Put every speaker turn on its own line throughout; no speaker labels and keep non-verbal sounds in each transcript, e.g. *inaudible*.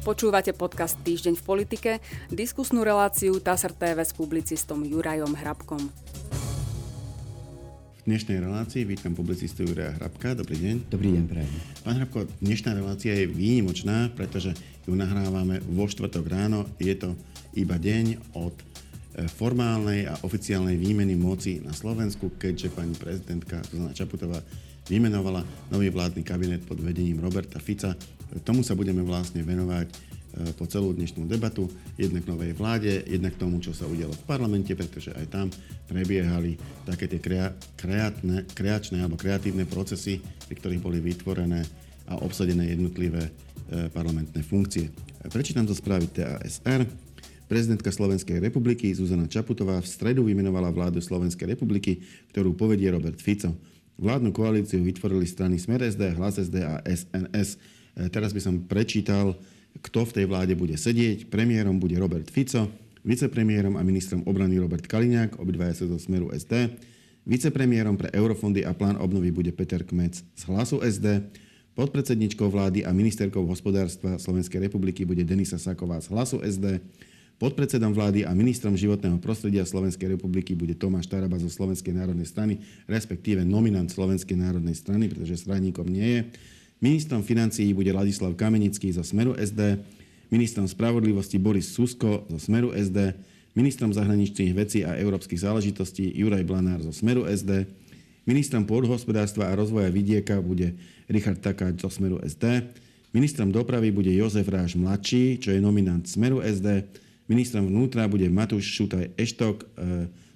Počúvate podcast Týždeň v politike, diskusnú reláciu TASR TV s publicistom Jurajom Hrabkom.
V dnešnej relácii vítam publicistu Juraja Hrabka. Dobrý deň.
Dobrý deň, prajem.
Pán Hrabko, dnešná relácia je výnimočná, pretože ju nahrávame vo štvrtok ráno. Je to iba deň od e, formálnej a oficiálnej výmeny moci na Slovensku, keďže pani prezidentka Zuzana Čaputová vymenovala nový vládny kabinet pod vedením Roberta Fica. Tomu sa budeme vlastne venovať e, po celú dnešnú debatu, jednak novej vláde, jednak tomu, čo sa udialo v parlamente, pretože aj tam prebiehali také tie krea- kreatne, kreačné alebo kreatívne procesy, pri ktorých boli vytvorené a obsadené jednotlivé e, parlamentné funkcie. Prečítam to správy TASR. Prezidentka Slovenskej republiky Zuzana Čaputová v stredu vymenovala vládu Slovenskej republiky, ktorú povedie Robert Fico. Vládnu koalíciu vytvorili strany Smer SD, Hlas SD a SNS. E, teraz by som prečítal, kto v tej vláde bude sedieť. Premiérom bude Robert Fico, vicepremiérom a ministrom obrany Robert Kaliňák, obidvaja sa zo Smeru SD. Vicepremiérom pre eurofondy a plán obnovy bude Peter Kmec z Hlasu SD. Podpredsedničkou vlády a ministerkou hospodárstva Slovenskej republiky bude Denisa Saková z Hlasu SD. Podpredsedom vlády a ministrom životného prostredia Slovenskej republiky bude Tomáš Taraba zo Slovenskej národnej strany, respektíve nominant Slovenskej národnej strany, pretože straníkom nie je. Ministrom financií bude Ladislav Kamenický zo Smeru SD, ministrom spravodlivosti Boris Susko zo Smeru SD, ministrom zahraničných vecí a európskych záležitostí Juraj Blanár zo Smeru SD, ministrom pôdhospodárstva a rozvoja vidieka bude Richard Takáč zo Smeru SD, ministrom dopravy bude Jozef Ráž mladší, čo je nominant Smeru SD, ministrom vnútra bude Matúš Šutaj Eštok e,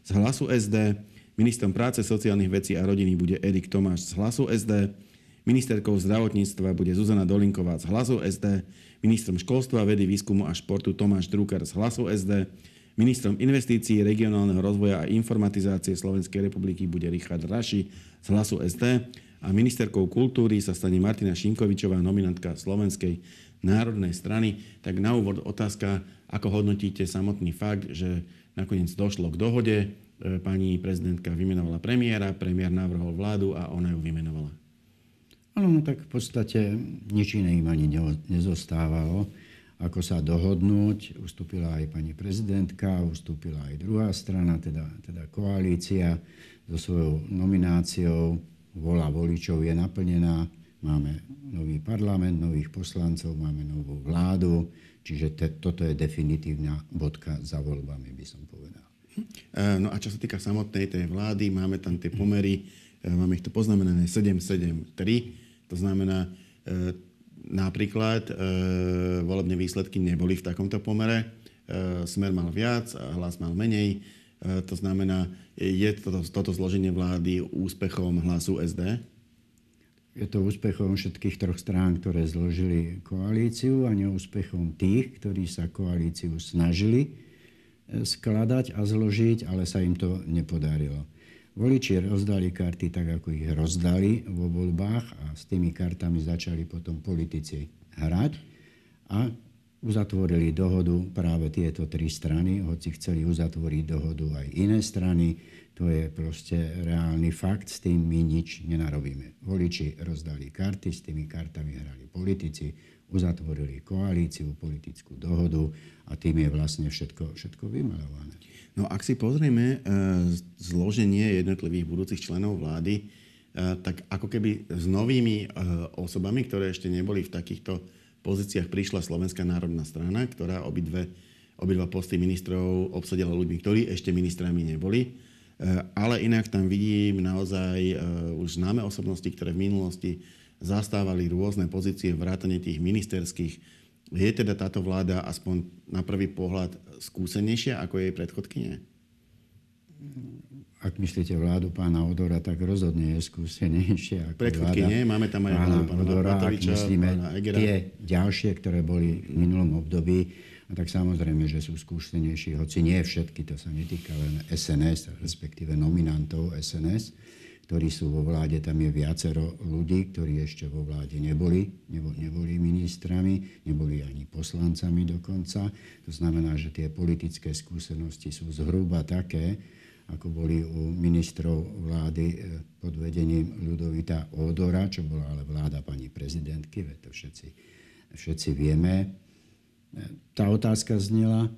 z Hlasu SD, ministrom práce, sociálnych vecí a rodiny bude Erik Tomáš z Hlasu SD, Ministerkou zdravotníctva bude Zuzana Dolinková z Hlasu SD, ministrom školstva, vedy, výskumu a športu Tomáš Drucker z Hlasu SD, ministrom investícií, regionálneho rozvoja a informatizácie Slovenskej republiky bude Richard Raši z Hlasu SD a ministerkou kultúry sa stane Martina Šinkovičová, nominantka Slovenskej národnej strany. Tak na úvod otázka, ako hodnotíte samotný fakt, že nakoniec došlo k dohode, e, pani prezidentka vymenovala premiéra, premiér navrhol vládu a ona ju vymenovala.
No tak v podstate nič iné im ani nezostávalo, ako sa dohodnúť. Ustúpila aj pani prezidentka, ustúpila aj druhá strana, teda, teda koalícia so svojou nomináciou. Vola voličov je naplnená. Máme nový parlament, nových poslancov, máme novú vládu, čiže te, toto je definitívna bodka za voľbami, by som povedal.
E, no a čo sa týka samotnej tej vlády, máme tam tie pomery, e, máme ich tu poznamenané 773 to znamená, e, napríklad e, volebné výsledky neboli v takomto pomere. E, Smer mal viac, hlas mal menej. To znamená, je toto, toto zloženie vlády úspechom hlasu SD?
Je to úspechom všetkých troch strán, ktoré zložili koalíciu a neúspechom tých, ktorí sa koalíciu snažili skladať a zložiť, ale sa im to nepodarilo. Voliči rozdali karty tak, ako ich rozdali vo voľbách a s tými kartami začali potom politici hrať a uzatvorili dohodu práve tieto tri strany, hoci chceli uzatvoriť dohodu aj iné strany. To je proste reálny fakt, s tým my nič nenarobíme. Voliči rozdali karty, s tými kartami hrali politici, uzatvorili koalíciu, politickú dohodu a tým je vlastne všetko, všetko vymalované.
No ak si pozrieme e, zloženie jednotlivých budúcich členov vlády, e, tak ako keby s novými e, osobami, ktoré ešte neboli v takýchto pozíciách, prišla Slovenská národná strana, ktorá obidve, obidva posty ministrov obsadila ľuďmi, ktorí ešte ministrami neboli. Ale inak tam vidím naozaj už známe osobnosti, ktoré v minulosti zastávali rôzne pozície vrátane tých ministerských. Je teda táto vláda aspoň na prvý pohľad skúsenejšia ako jej predchodkynie?
Ak myslíte vládu pána Odora, tak rozhodne je skúsenejšia ako
Predchodkynie, máme tam aj
pána, pána Odora, ak myslíme tie ďalšie, ktoré boli v minulom období, a tak samozrejme, že sú skúsenejší, hoci nie všetky, to sa netýka len SNS, respektíve nominantov SNS ktorí sú vo vláde. Tam je viacero ľudí, ktorí ešte vo vláde neboli, neboli ministrami, neboli ani poslancami dokonca. To znamená, že tie politické skúsenosti sú zhruba také, ako boli u ministrov vlády e, pod vedením Ľudovita Ódora, čo bola ale vláda pani prezidentky, veď to všetci, všetci vieme. Tá otázka znela,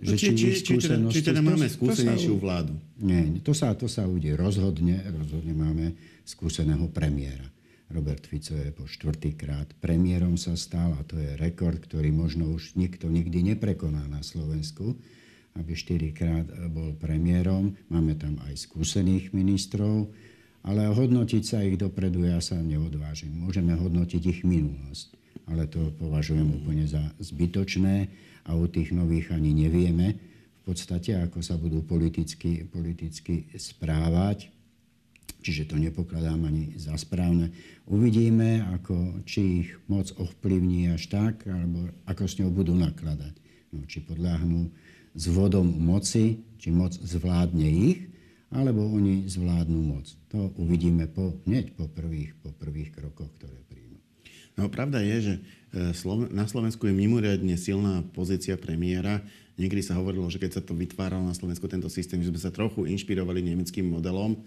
že či, či, či, či, teda, či teda máme skúsenejšiu
to sa,
vládu?
Nie, to sa, to sa udeje. Rozhodne, rozhodne máme skúseného premiéra. Robert Fico je po štvrtýkrát premiérom sa stal a to je rekord, ktorý možno už nikto nikdy neprekoná na Slovensku, aby štyrikrát bol premiérom. Máme tam aj skúsených ministrov, ale hodnotiť sa ich dopredu ja sa neodvážim. Môžeme hodnotiť ich minulosť, ale to považujem úplne za zbytočné a u tých nových ani nevieme v podstate, ako sa budú politicky, politicky správať. Čiže to nepokladám ani za správne. Uvidíme, ako, či ich moc ovplyvní až tak, alebo ako s ňou budú nakladať. No, či podľahnú s vodom moci, či moc zvládne ich, alebo oni zvládnu moc. To uvidíme po, hneď po prvých, po prvých krokoch, ktoré.
No, pravda je, že e, na Slovensku je mimoriadne silná pozícia premiéra. Niekedy sa hovorilo, že keď sa to vytváral na Slovensku tento systém, že sme sa trochu inšpirovali nemeckým modelom. E,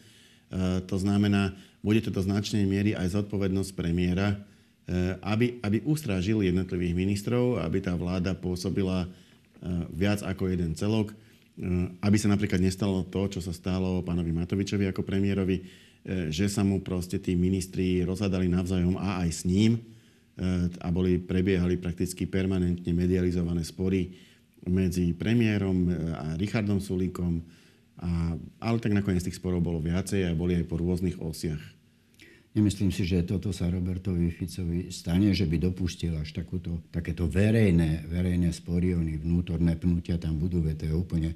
to znamená, bude to do značnej miery aj zodpovednosť premiéra, e, aby, aby ustrážil jednotlivých ministrov, aby tá vláda pôsobila viac ako jeden celok, aby sa napríklad nestalo to, čo sa stalo pánovi Matovičovi ako premiérovi, že sa mu proste tí ministri rozhadali navzájom a aj s ním a boli, prebiehali prakticky permanentne medializované spory medzi premiérom a Richardom Sulíkom, a, ale tak nakoniec tých sporov bolo viacej a boli aj po rôznych osiach.
Nemyslím si, že toto sa Robertovi Ficovi stane, že by dopustil až takúto, takéto verejné, verejné spory, oni vnútorné pnutia tam budú, veď to je úplne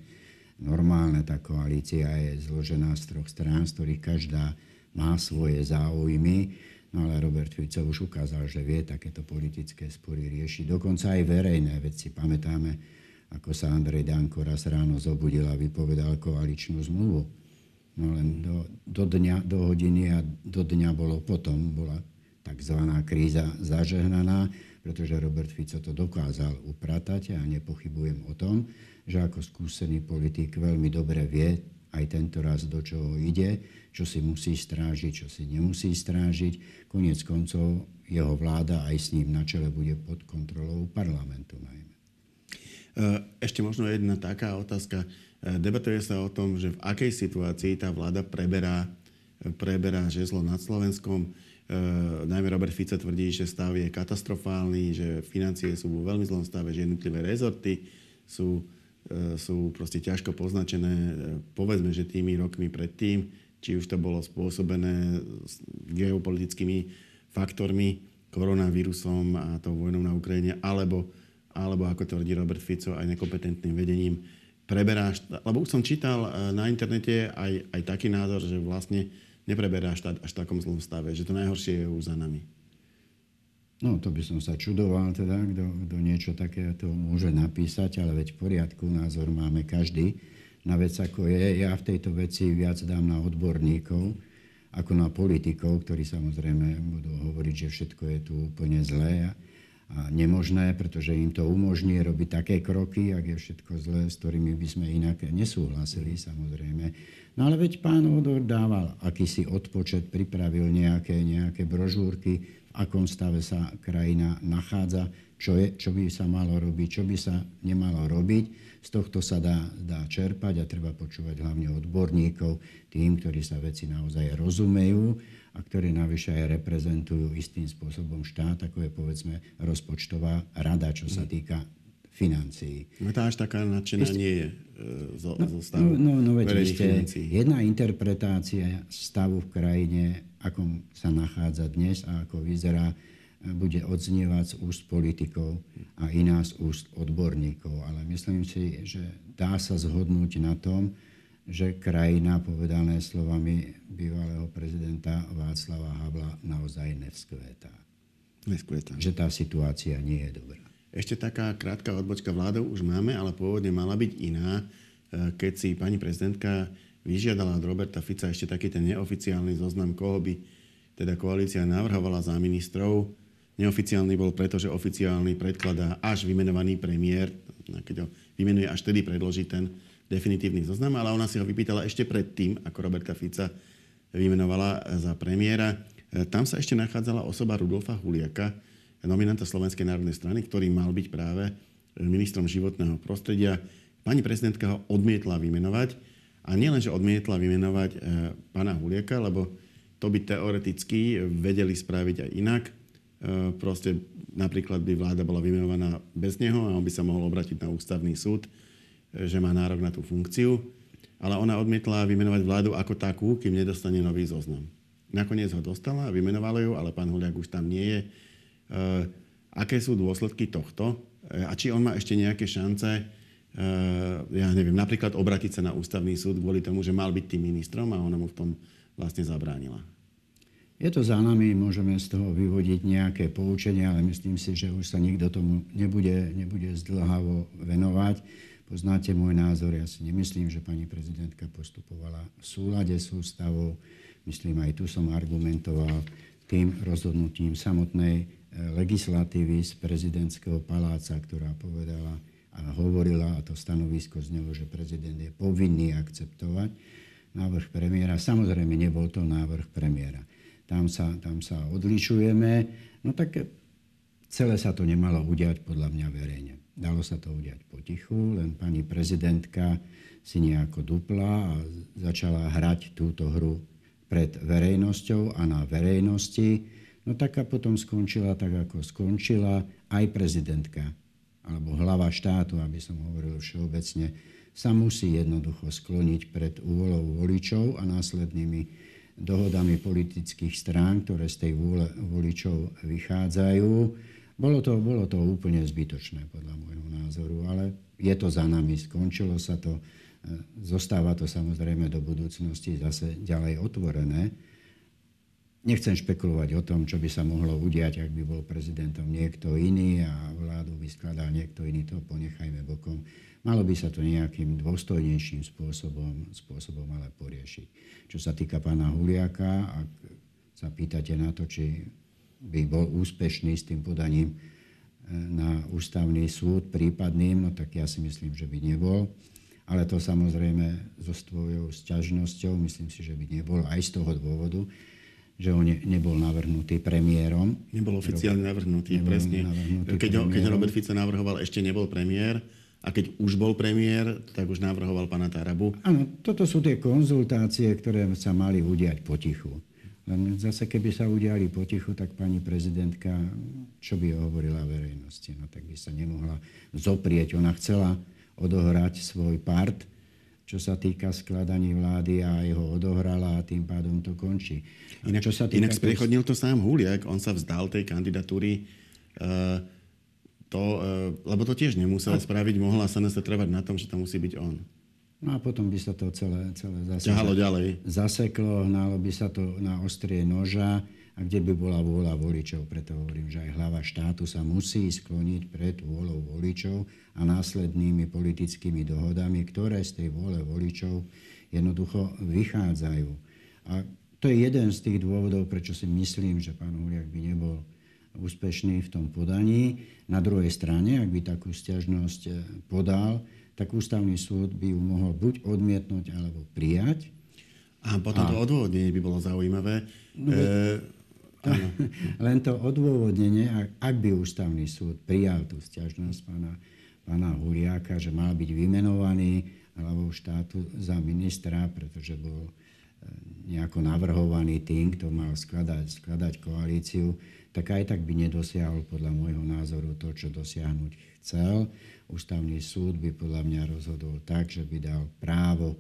normálne. Tá koalícia je zložená z troch strán, z ktorých každá má svoje záujmy. No ale Robert Fico už ukázal, že vie takéto politické spory riešiť. Dokonca aj verejné, veď si pamätáme, ako sa Andrej Danko raz ráno zobudil a vypovedal koaličnú zmluvu. No len do, do, dňa, do hodiny a do dňa bolo potom, bola tzv. kríza zažehnaná, pretože Robert Fico to dokázal upratať a nepochybujem o tom, že ako skúsený politik veľmi dobre vie aj tento raz, do čoho ide, čo si musí strážiť, čo si nemusí strážiť. Konec koncov jeho vláda aj s ním na čele bude pod kontrolou parlamentu najmä.
Eh, ešte možno jedna taká otázka. Eh, debatuje sa o tom, že v akej situácii tá vláda preberá, preberá žezlo nad Slovenskom. Eh, najmä Robert Fico tvrdí, že stav je katastrofálny, že financie sú vo veľmi zlom stave, že jednotlivé rezorty sú, sú proste ťažko poznačené, povedzme, že tými rokmi predtým, či už to bolo spôsobené geopolitickými faktormi, koronavírusom a tou vojnou na Ukrajine, alebo alebo ako tvrdí Robert Fico, aj nekompetentným vedením preberá štát, lebo už som čítal e, na internete aj, aj taký názor, že vlastne nepreberá štát až v takom zlom stave, že to najhoršie je už za nami.
No, to by som sa čudoval teda, kto, kto niečo takéto môže napísať, ale veď v poriadku, názor máme každý na vec, ako je. Ja v tejto veci viac dám na odborníkov, ako na politikov, ktorí samozrejme budú hovoriť, že všetko je tu úplne zlé a nemožné, pretože im to umožní robiť také kroky, ak je všetko zlé, s ktorými by sme inak nesúhlasili, samozrejme. No ale veď pán Odor dával akýsi odpočet, pripravil nejaké, nejaké brožúrky, akom stave sa krajina nachádza, čo, je, čo by sa malo robiť, čo by sa nemalo robiť. Z tohto sa dá, dá čerpať a treba počúvať hlavne odborníkov, tým, ktorí sa veci naozaj rozumejú a ktorí navyše aj reprezentujú istým spôsobom štát, ako je povedzme rozpočtová rada, čo sa týka financií.
No tá až taká nadšená Ešte... nie je e, zo,
no,
zo stavu
no, no, no veď ste, jedna interpretácia stavu v krajine, akom sa nachádza dnes a ako vyzerá, bude odznievať z úst politikov a iná z úst odborníkov. Ale myslím si, že dá sa zhodnúť na tom, že krajina, povedané slovami bývalého prezidenta Václava Havla, naozaj nevzkvetá.
Nevzkvetá.
Že tá situácia nie je dobrá.
Ešte taká krátka odbočka vládou už máme, ale pôvodne mala byť iná. E, keď si pani prezidentka vyžiadala od Roberta Fica ešte taký ten neoficiálny zoznam, koho by teda koalícia navrhovala za ministrov. Neoficiálny bol preto, že oficiálny predkladá až vymenovaný premiér. Keď ho vymenuje, až tedy predloží ten definitívny zoznam, ale ona si ho vypýtala ešte predtým, ako Roberta Fica vymenovala za premiéra. E, tam sa ešte nachádzala osoba Rudolfa Huliaka, nominanta Slovenskej národnej strany, ktorý mal byť práve ministrom životného prostredia. Pani prezidentka ho odmietla vymenovať. A nielen, že odmietla vymenovať e, pána Hulieka, lebo to by teoreticky vedeli spraviť aj inak. E, proste napríklad by vláda bola vymenovaná bez neho a on by sa mohol obratiť na ústavný súd, e, že má nárok na tú funkciu. Ale ona odmietla vymenovať vládu ako takú, kým nedostane nový zoznam. Nakoniec ho dostala, vymenovala ju, ale pán Huliak už tam nie je. Aké sú dôsledky tohto? A či on má ešte nejaké šance ja neviem, napríklad obratiť sa na ústavný súd kvôli tomu, že mal byť tým ministrom a ona mu v tom vlastne zabránila.
Je to za nami, môžeme z toho vyvodiť nejaké poučenie, ale myslím si, že už sa nikto tomu nebude, nebude zdlhavo venovať. Poznáte môj názor, ja si nemyslím, že pani prezidentka postupovala v súlade s ústavou. Myslím, aj tu som argumentoval tým rozhodnutím samotnej eh, legislatívy z prezidentského paláca, ktorá povedala, a hovorila, a to stanovisko znelo, že prezident je povinný akceptovať návrh premiéra. Samozrejme, nebol to návrh premiéra. Tam sa, tam sa odlišujeme. No tak celé sa to nemalo udiať podľa mňa verejne. Dalo sa to udiať potichu, len pani prezidentka si nejako dupla a začala hrať túto hru pred verejnosťou a na verejnosti. No tak a potom skončila tak, ako skončila aj prezidentka alebo hlava štátu, aby som hovoril všeobecne, sa musí jednoducho skloniť pred úvolou voličov a následnými dohodami politických strán, ktoré z tej vôle voličov vychádzajú. Bolo to, bolo to úplne zbytočné, podľa môjho názoru, ale je to za nami, skončilo sa to, zostáva to samozrejme do budúcnosti zase ďalej otvorené. Nechcem špekulovať o tom, čo by sa mohlo udiať, ak by bol prezidentom niekto iný a vládu by skladal niekto iný, to ponechajme bokom. Malo by sa to nejakým dôstojnejším spôsobom, spôsobom ale poriešiť. Čo sa týka pána Huliaka, ak sa pýtate na to, či by bol úspešný s tým podaním e, na ústavný súd prípadným, no tak ja si myslím, že by nebol. Ale to samozrejme so svojou sťažnosťou, myslím si, že by nebol aj z toho dôvodu, že on ne, nebol navrhnutý premiérom.
Nebol oficiálne navrhnutý, nebol presne. Navrhnutý keď, ho, keď Robert Fico navrhoval, ešte nebol premiér. A keď už bol premiér, tak už navrhoval pána Tarabu.
Áno, toto sú tie konzultácie, ktoré sa mali udiať potichu. Len zase, keby sa udiali potichu, tak pani prezidentka, čo by hovorila verejnosti? No tak by sa nemohla zoprieť. Ona chcela odohrať svoj part, čo sa týka skladaní vlády a jeho odohrala a tým pádom to končí.
Inak, čo sa týka inak spriechodnil to sám Huliak, on sa vzdal tej kandidatúry, uh, to, uh, lebo to tiež nemusel a... spraviť, mohla sa trvať na tom, že to musí byť on.
No a potom by sa to celé, celé
zase Ťahalo ďalej.
zaseklo, hnalo by sa to na ostrie noža a kde by bola vôľa voličov. Preto hovorím, že aj hlava štátu sa musí skloniť pred vôľou voličov a následnými politickými dohodami, ktoré z tej vôle voličov jednoducho vychádzajú. A to je jeden z tých dôvodov, prečo si myslím, že pán Huliak by nebol úspešný v tom podaní. Na druhej strane, ak by takú stiažnosť eh, podal, tak ústavný súd by ju mohol buď odmietnúť, alebo prijať.
A potom a... to odôvodnenie by bolo zaujímavé. No, e *laughs*
Len to odôvodnenie, ak, ak by ústavný súd prijal tú stiažnosť pána, pána Huliáka, že mal byť vymenovaný hlavou štátu za ministra, pretože bol e, nejako navrhovaný tým, kto mal skladať, skladať koalíciu, tak aj tak by nedosiahol podľa môjho názoru to, čo dosiahnuť chcel. Ústavný súd by podľa mňa rozhodol tak, že by dal právo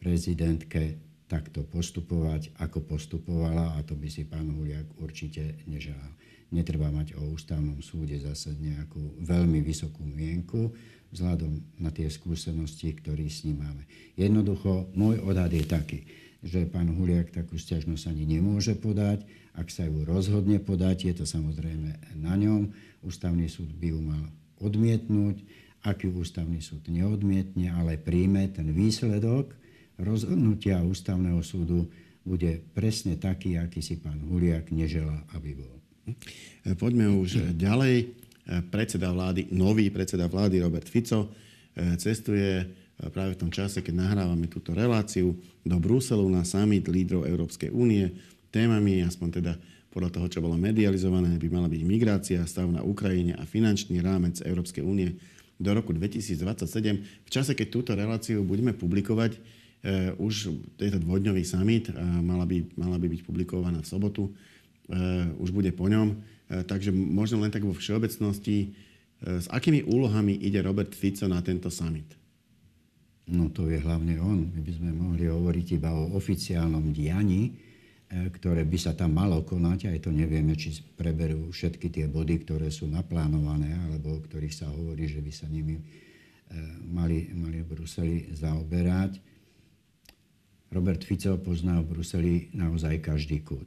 prezidentke takto postupovať, ako postupovala a to by si pán Huliak určite neželal. Netreba mať o ústavnom súde zase nejakú veľmi vysokú mienku vzhľadom na tie skúsenosti, ktoré s ním máme. Jednoducho, môj odhad je taký, že pán Huliak takú stiažnosť ani nemôže podať. Ak sa ju rozhodne podať, je to samozrejme na ňom. Ústavný súd by ju mal odmietnúť. Ak ju ústavný súd neodmietne, ale príjme ten výsledok, rozhodnutia ústavného súdu bude presne taký, aký si pán Huliak neželá, aby bol.
Poďme už ďalej. Predseda vlády, nový predseda vlády Robert Fico cestuje práve v tom čase, keď nahrávame túto reláciu do Bruselu na summit lídrov Európskej únie. Témami, aspoň teda podľa toho, čo bolo medializované, by mala byť migrácia, stav na Ukrajine a finančný rámec Európskej únie do roku 2027. V čase, keď túto reláciu budeme publikovať, už tento dvojdňový summit uh, mala, by, mala by byť publikovaná v sobotu, uh, už bude po ňom. Takže možno len tak vo všeobecnosti, s akými úlohami ide Robert Fico na tento summit?
No to je hlavne on. My by sme mohli hovoriť iba o oficiálnom dianí, ktoré by sa tam malo konať, aj to nevieme, či preberú všetky tie body, ktoré sú naplánované, alebo o ktorých sa hovorí, že by sa nimi mali, mali v Bruseli zaoberať. Robert Fico pozná v Bruseli naozaj každý kút.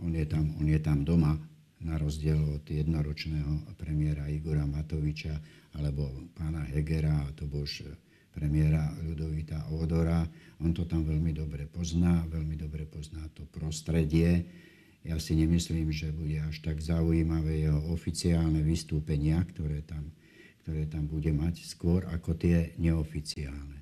On je tam, on je tam doma, na rozdiel od jednoročného premiéra Igora Matoviča alebo pána Hegera, to bol premiéra Ľudovita Odora. On to tam veľmi dobre pozná, veľmi dobre pozná to prostredie. Ja si nemyslím, že bude až tak zaujímavé jeho oficiálne vystúpenia, ktoré tam, ktoré tam bude mať, skôr ako tie neoficiálne.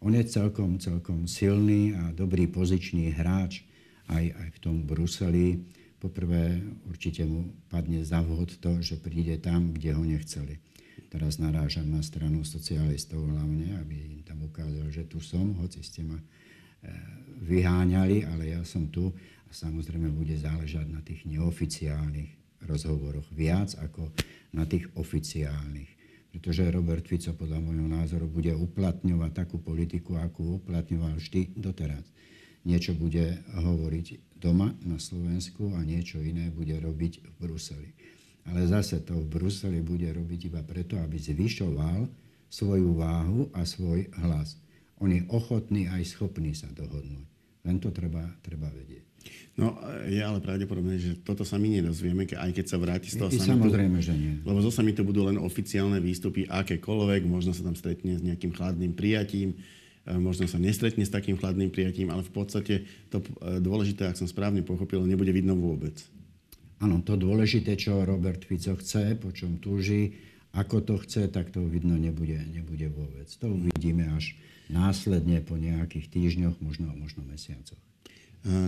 On je celkom, celkom silný a dobrý pozičný hráč aj, aj v tom Bruseli. Poprvé určite mu padne za vhod to, že príde tam, kde ho nechceli teraz narážam na stranu socialistov hlavne, aby im tam ukázal, že tu som, hoci ste ma e, vyháňali, ale ja som tu a samozrejme bude záležať na tých neoficiálnych rozhovoroch viac ako na tých oficiálnych. Pretože Robert Fico podľa môjho názoru bude uplatňovať takú politiku, akú uplatňoval vždy doteraz. Niečo bude hovoriť doma na Slovensku a niečo iné bude robiť v Bruseli ale zase to v Bruseli bude robiť iba preto, aby zvyšoval svoju váhu a svoj hlas. On je ochotný aj schopný sa dohodnúť. Len to treba, treba vedieť.
No, je ale pravdepodobné, že toto sa my nedozvieme, aj keď sa vráti z toho I,
samitu. Samozrejme, že nie.
Lebo zo samitu budú len oficiálne výstupy, akékoľvek, možno sa tam stretne s nejakým chladným prijatím, e, možno sa nestretne s takým chladným prijatím, ale v podstate to e, dôležité, ak som správne pochopil, nebude vidno vôbec.
Áno, to dôležité, čo Robert Fico chce, po čom túži, ako to chce, tak to vidno nebude, nebude vôbec. To uvidíme až následne po nejakých týždňoch, možno, možno mesiacoch.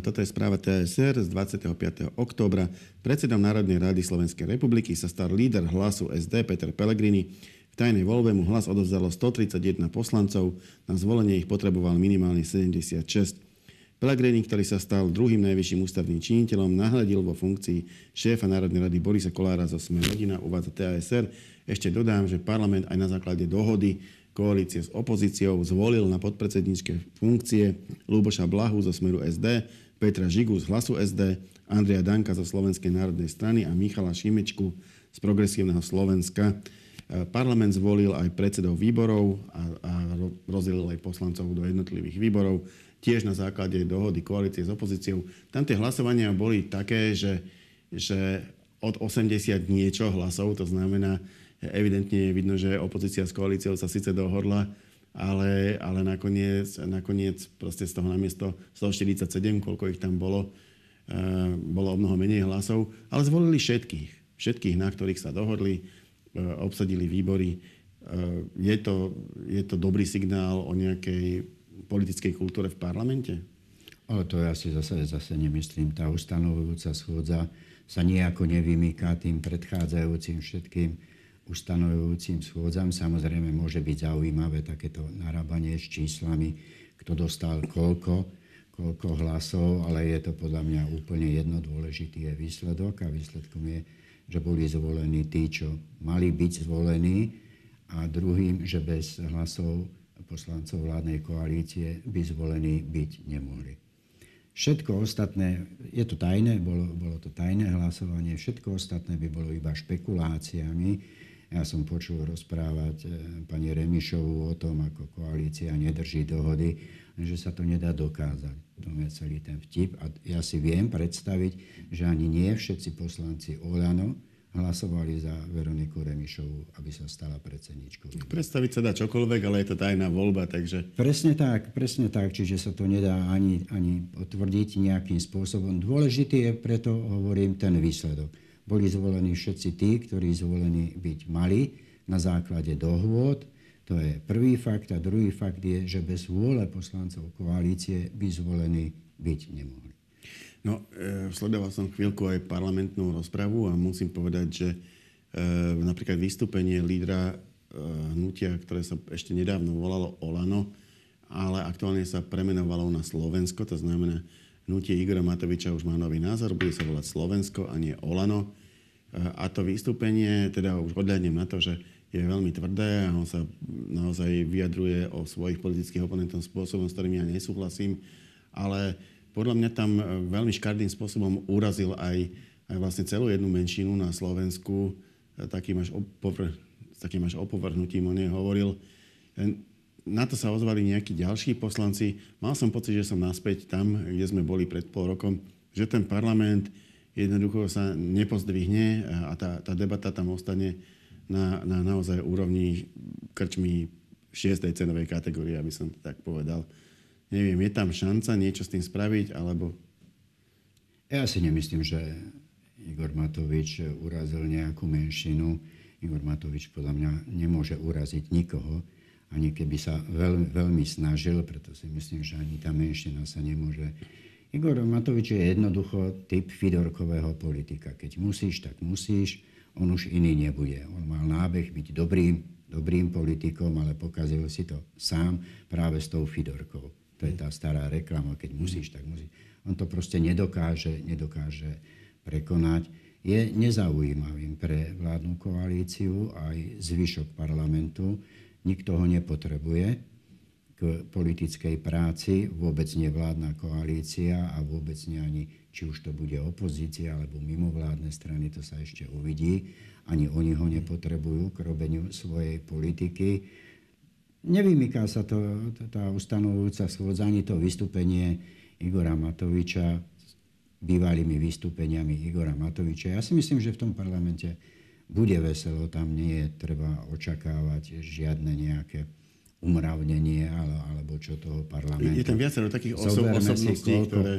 Toto je správa TSR z 25. októbra. Predsedom Národnej rady Slovenskej republiky sa stal líder hlasu SD Peter Pellegrini. V tajnej voľbe mu hlas odovzdalo 131 poslancov, na zvolenie ich potreboval minimálne 76. Pellegrini, ktorý sa stal druhým najvyšším ústavným činiteľom, nahľadil vo funkcii šéfa Národnej rady Borisa Kolára zo Sme rodina, uvádza TASR. Ešte dodám, že parlament aj na základe dohody koalície s opozíciou zvolil na podpredsedníčke funkcie Lúboša Blahu zo Smeru SD, Petra Žigu z Hlasu SD, Andreja Danka zo Slovenskej národnej strany a Michala Šimečku z Progresívneho Slovenska. Parlament zvolil aj predsedov výborov a, a rozdelil aj poslancov do jednotlivých výborov tiež na základe dohody koalície s opozíciou. Tam tie hlasovania boli také, že, že od 80 niečo hlasov, to znamená, evidentne je vidno, že opozícia s koalíciou sa síce dohodla, ale, ale nakoniec, nakoniec proste z toho namiesto 147, koľko ich tam bolo, uh, bolo o mnoho menej hlasov, ale zvolili všetkých. Všetkých, na ktorých sa dohodli, uh, obsadili výbory. Uh, je, to, je to dobrý signál o nejakej politickej kultúre v parlamente?
Ale to ja si zase, zase nemyslím. Tá ustanovujúca schôdza sa nejako nevymýka tým predchádzajúcim všetkým ustanovujúcim schôdzam. Samozrejme môže byť zaujímavé takéto narábanie s číslami, kto dostal koľko, koľko hlasov, ale je to podľa mňa úplne jedno. Dôležitý je výsledok a výsledkom je, že boli zvolení tí, čo mali byť zvolení a druhým, že bez hlasov poslancov vládnej koalície by zvolení byť nemohli. Všetko ostatné, je to tajné, bolo, bolo to tajné hlasovanie, všetko ostatné by bolo iba špekuláciami. Ja som počul rozprávať e, pani Remišovu o tom, ako koalícia nedrží dohody, že sa to nedá dokázať. To je celý ten vtip. A ja si viem predstaviť, že ani nie všetci poslanci Olano, hlasovali za Veroniku Remišovu, aby sa stala predsedničkou.
Predstaviť sa dá čokoľvek, ale je to tajná voľba, takže...
Presne tak, presne tak, čiže sa to nedá ani, ani potvrdiť nejakým spôsobom. Dôležitý je preto, hovorím, ten výsledok. Boli zvolení všetci tí, ktorí zvolení byť mali na základe dohôd. To je prvý fakt. A druhý fakt je, že bez vôle poslancov koalície by zvolení byť nemohli.
No, e, sledoval som chvíľku aj parlamentnú rozpravu a musím povedať, že e, napríklad vystúpenie lídra e, hnutia, ktoré sa ešte nedávno volalo Olano, ale aktuálne sa premenovalo na Slovensko, to znamená, hnutie Igora Matoviča už má nový názor, bude sa volať Slovensko a nie Olano. E, a to vystúpenie, teda už odľadnem na to, že je veľmi tvrdé a on sa naozaj vyjadruje o svojich politických oponentom spôsobom, s ktorým ja nesúhlasím, ale podľa mňa tam e, veľmi škardým spôsobom urazil aj, aj vlastne celú jednu menšinu na Slovensku, e, takým až, opovr, s takým až opovrhnutím on je hovoril. Na to sa ozvali nejakí ďalší poslanci. Mal som pocit, že som naspäť tam, kde sme boli pred pol rokom, že ten parlament jednoducho sa nepozdvihne a tá, tá debata tam ostane na, na naozaj úrovni krčmi 6. cenovej kategórie, aby som to tak povedal. Neviem, je tam šanca niečo s tým spraviť, alebo...
Ja si nemyslím, že Igor Matovič urazil nejakú menšinu. Igor Matovič podľa mňa nemôže uraziť nikoho, ani keby sa veľmi, veľmi snažil, preto si myslím, že ani tá menšina sa nemôže... Igor Matovič je jednoducho typ Fidorkového politika. Keď musíš, tak musíš on už iný nebude. On mal nábeh byť dobrým, dobrým politikom, ale pokazil si to sám práve s tou Fidorkou. To je tá stará reklama, keď musíš, tak musíš. On to proste nedokáže, nedokáže prekonať. Je nezaujímavým pre vládnu koalíciu aj zvyšok parlamentu. Nikto ho nepotrebuje k politickej práci, vôbec nevládna koalícia a vôbec nie ani či už to bude opozícia alebo mimovládne strany, to sa ešte uvidí. Ani oni ho nepotrebujú k robeniu svojej politiky. Nevymyká sa to, tá ustanovujúca schôdza, ani to vystúpenie Igora Matoviča bývalými vystúpeniami Igora Matoviča. Ja si myslím, že v tom parlamente bude veselo, tam nie je treba očakávať žiadne nejaké umravnenie alebo čo toho parlamentu.
Je tam viacero takých osob, osobností, koľko, ktoré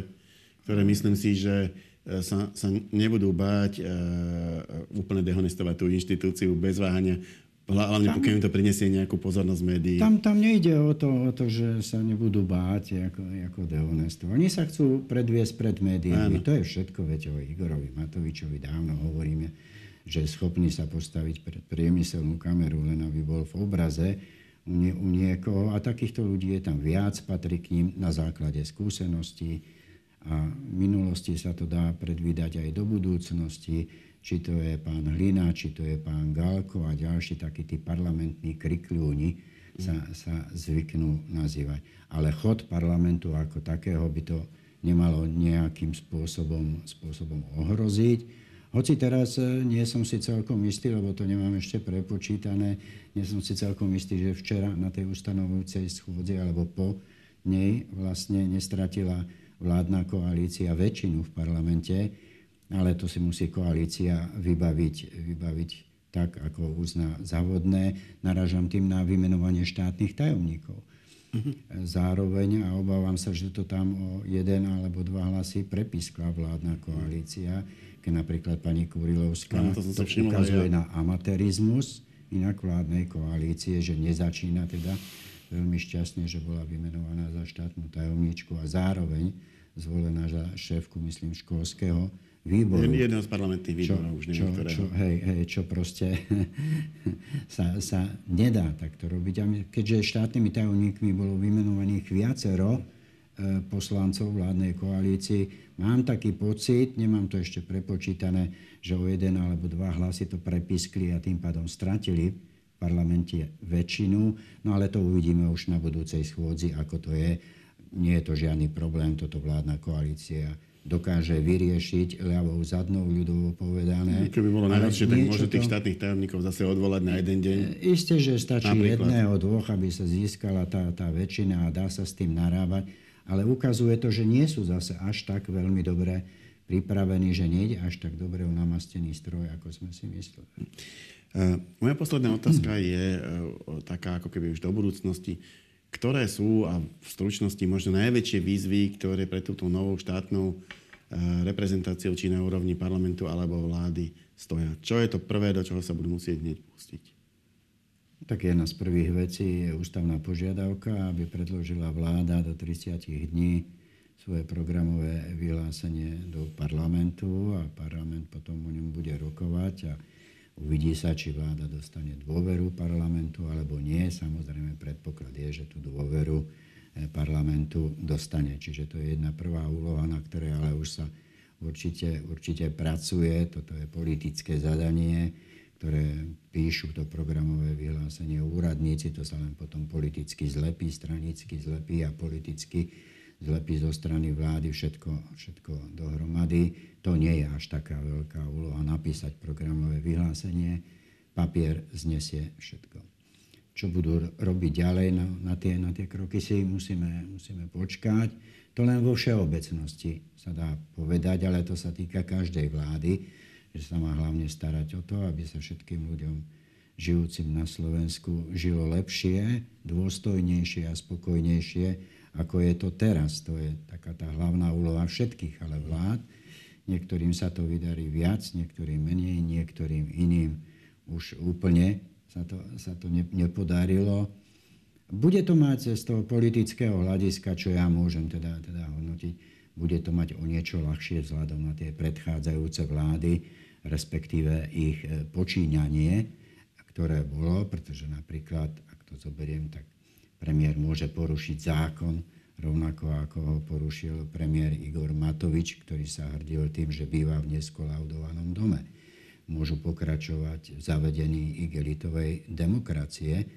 ktoré myslím si, že e, sa, sa nebudú báť uh, úplne dehonestovať tú inštitúciu bez váhania, hlavne tam, pokiaľ im to prinesie nejakú pozornosť médií.
Tam, tam nejde o to, o to, že sa nebudú báť ako, ako dehonestovať. Oni sa chcú predviesť pred médiami. Áno. To je všetko, veď o Igorovi Matovičovi dávno hovoríme, že je schopný sa postaviť pred priemyselnú kameru, len aby bol v obraze u, nie, u niekoho. A takýchto ľudí je tam viac, patrí k ním na základe skúseností, a v minulosti sa to dá predvídať aj do budúcnosti, či to je pán Hlina, či to je pán Galko a ďalší takí tí parlamentní krikľúni sa, sa zvyknú nazývať. Ale chod parlamentu ako takého by to nemalo nejakým spôsobom, spôsobom ohroziť. Hoci teraz e, nie som si celkom istý, lebo to nemám ešte prepočítané, nie som si celkom istý, že včera na tej ustanovujúcej schôdzi alebo po nej vlastne nestratila vládna koalícia väčšinu v parlamente, ale to si musí koalícia vybaviť, vybaviť tak, ako uzná závodné. Naražam tým na vymenovanie štátnych tajomníkov. Uh-huh. Zároveň, a obávam sa, že to tam o jeden alebo dva hlasy prepiskla vládna koalícia, keď napríklad pani Kurilovská no, to, to ukazuje ja. na amatérizmus inak koalície, že nezačína teda veľmi šťastne, že bola vymenovaná za štátnu tajomníčku a zároveň zvolená za šéfku, myslím, školského výboru.
Jedného z parlamentných výborov, čo, už neviem, čo,
čo, hej, hej, čo proste *laughs* sa, sa nedá takto robiť. A keďže štátnymi tajomníkmi bolo vymenovaných viacero poslancov vládnej koalícii, mám taký pocit, nemám to ešte prepočítané, že o jeden alebo dva hlasy to prepiskli a tým pádom stratili v parlamente väčšinu. No ale to uvidíme už na budúcej schôdzi, ako to je nie je to žiadny problém, toto vládna koalícia dokáže vyriešiť ľavou zadnou ľudovo povedané.
Keby bolo najlepšie, tak môže tých štátnych tajomníkov zase odvolať na jeden deň.
E, isté, že stačí Napríklad. jedného, dvoch, aby sa získala tá, tá väčšina a dá sa s tým narábať. Ale ukazuje to, že nie sú zase až tak veľmi dobre pripravení, že nejde až tak dobre o namastený stroj, ako sme si mysleli.
Moja posledná otázka *clears throat* je uh, taká ako keby už do budúcnosti ktoré sú a v stručnosti možno najväčšie výzvy, ktoré pre túto novou štátnou eh, reprezentáciou či na úrovni parlamentu alebo vlády stoja. Čo je to prvé, do čoho sa budú musieť hneď pustiť?
Tak jedna z prvých vecí je ústavná požiadavka, aby predložila vláda do 30 dní svoje programové vyhlásenie do parlamentu a parlament potom o ňom bude rokovať a uvidí sa, či vláda dostane dôveru parlamentu alebo nie. Samozrejme, predpoklad je, že tú dôveru eh, parlamentu dostane. Čiže to je jedna prvá úloha, na ktorej ale už sa určite, určite pracuje. Toto je politické zadanie, ktoré píšu to programové vyhlásenie úradníci, to sa len potom politicky zlepí, stranicky zlepí a politicky zlepí zo strany vlády všetko, všetko dohromady. To nie je až taká veľká úloha napísať programové vyhlásenie. Papier znesie všetko. Čo budú robiť ďalej na, na, tie, na tie kroky si musíme, musíme počkať. To len vo všeobecnosti sa dá povedať, ale to sa týka každej vlády, že sa má hlavne starať o to, aby sa všetkým ľuďom žijúcim na Slovensku žilo lepšie, dôstojnejšie a spokojnejšie, ako je to teraz. To je taká tá hlavná úloha všetkých, ale vlád. Niektorým sa to vydarí viac, niektorým menej, niektorým iným už úplne sa to, sa to ne, nepodarilo. Bude to mať z toho politického hľadiska, čo ja môžem teda, teda hodnotiť, bude to mať o niečo ľahšie vzhľadom na tie predchádzajúce vlády, respektíve ich e, počíňanie, ktoré bolo, pretože napríklad, ak to zoberiem, tak Premiér môže porušiť zákon, rovnako ako ho porušil premiér Igor Matovič, ktorý sa hrdil tým, že býva v neskolaudovanom dome. Môžu pokračovať v zavedení igelitovej demokracie,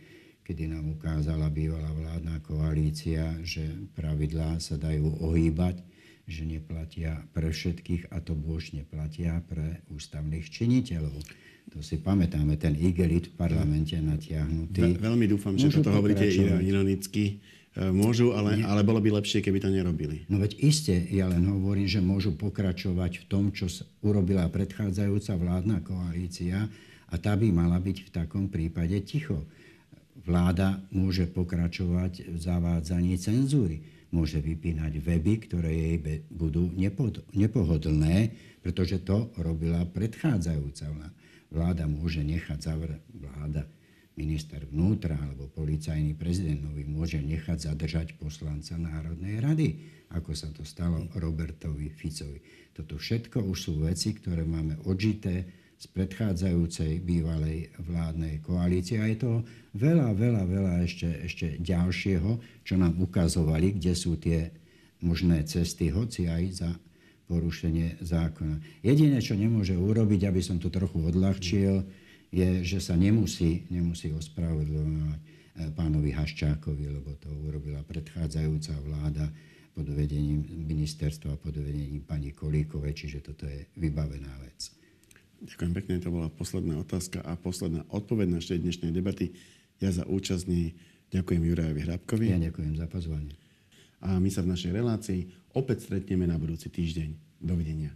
kedy nám ukázala bývalá vládna koalícia, že pravidlá sa dajú ohýbať, že neplatia pre všetkých a to bôž neplatia pre ústavných činiteľov to si pamätáme, ten igelit v parlamente natiahnutý.
Ve, veľmi dúfam, že toto hovoríte ironicky. E, môžu, ale, ale bolo by lepšie, keby to nerobili.
No veď iste, ja len hovorím, že môžu pokračovať v tom, čo urobila predchádzajúca vládna koalícia a tá by mala byť v takom prípade ticho. Vláda môže pokračovať v zavádzaní cenzúry. Môže vypínať weby, ktoré jej budú nepohodlné, pretože to robila predchádzajúca vláda vláda môže nechať zavrieť, vláda, minister vnútra alebo policajný prezident nový môže nechať zadržať poslanca Národnej rady, ako sa to stalo Robertovi Ficovi. Toto všetko už sú veci, ktoré máme odžité z predchádzajúcej bývalej vládnej koalície. A je to veľa, veľa, veľa ešte, ešte ďalšieho, čo nám ukazovali, kde sú tie možné cesty, hoci aj za porušenie zákona. Jediné, čo nemôže urobiť, aby som to trochu odľahčil, je, že sa nemusí, nemusí ospravedlňovať eh, pánovi Haščákovi, lebo to urobila predchádzajúca vláda pod vedením ministerstva, pod vedením pani Kolíkovej, čiže toto je vybavená vec.
Ďakujem pekne, to bola posledná otázka a posledná odpoveď našej dnešnej debaty. Ja za účastný ďakujem Jurajovi Hrabkovi.
Ja ďakujem za pozvanie.
A my sa v našej relácii opäť stretneme na budúci týždeň. Dovidenia.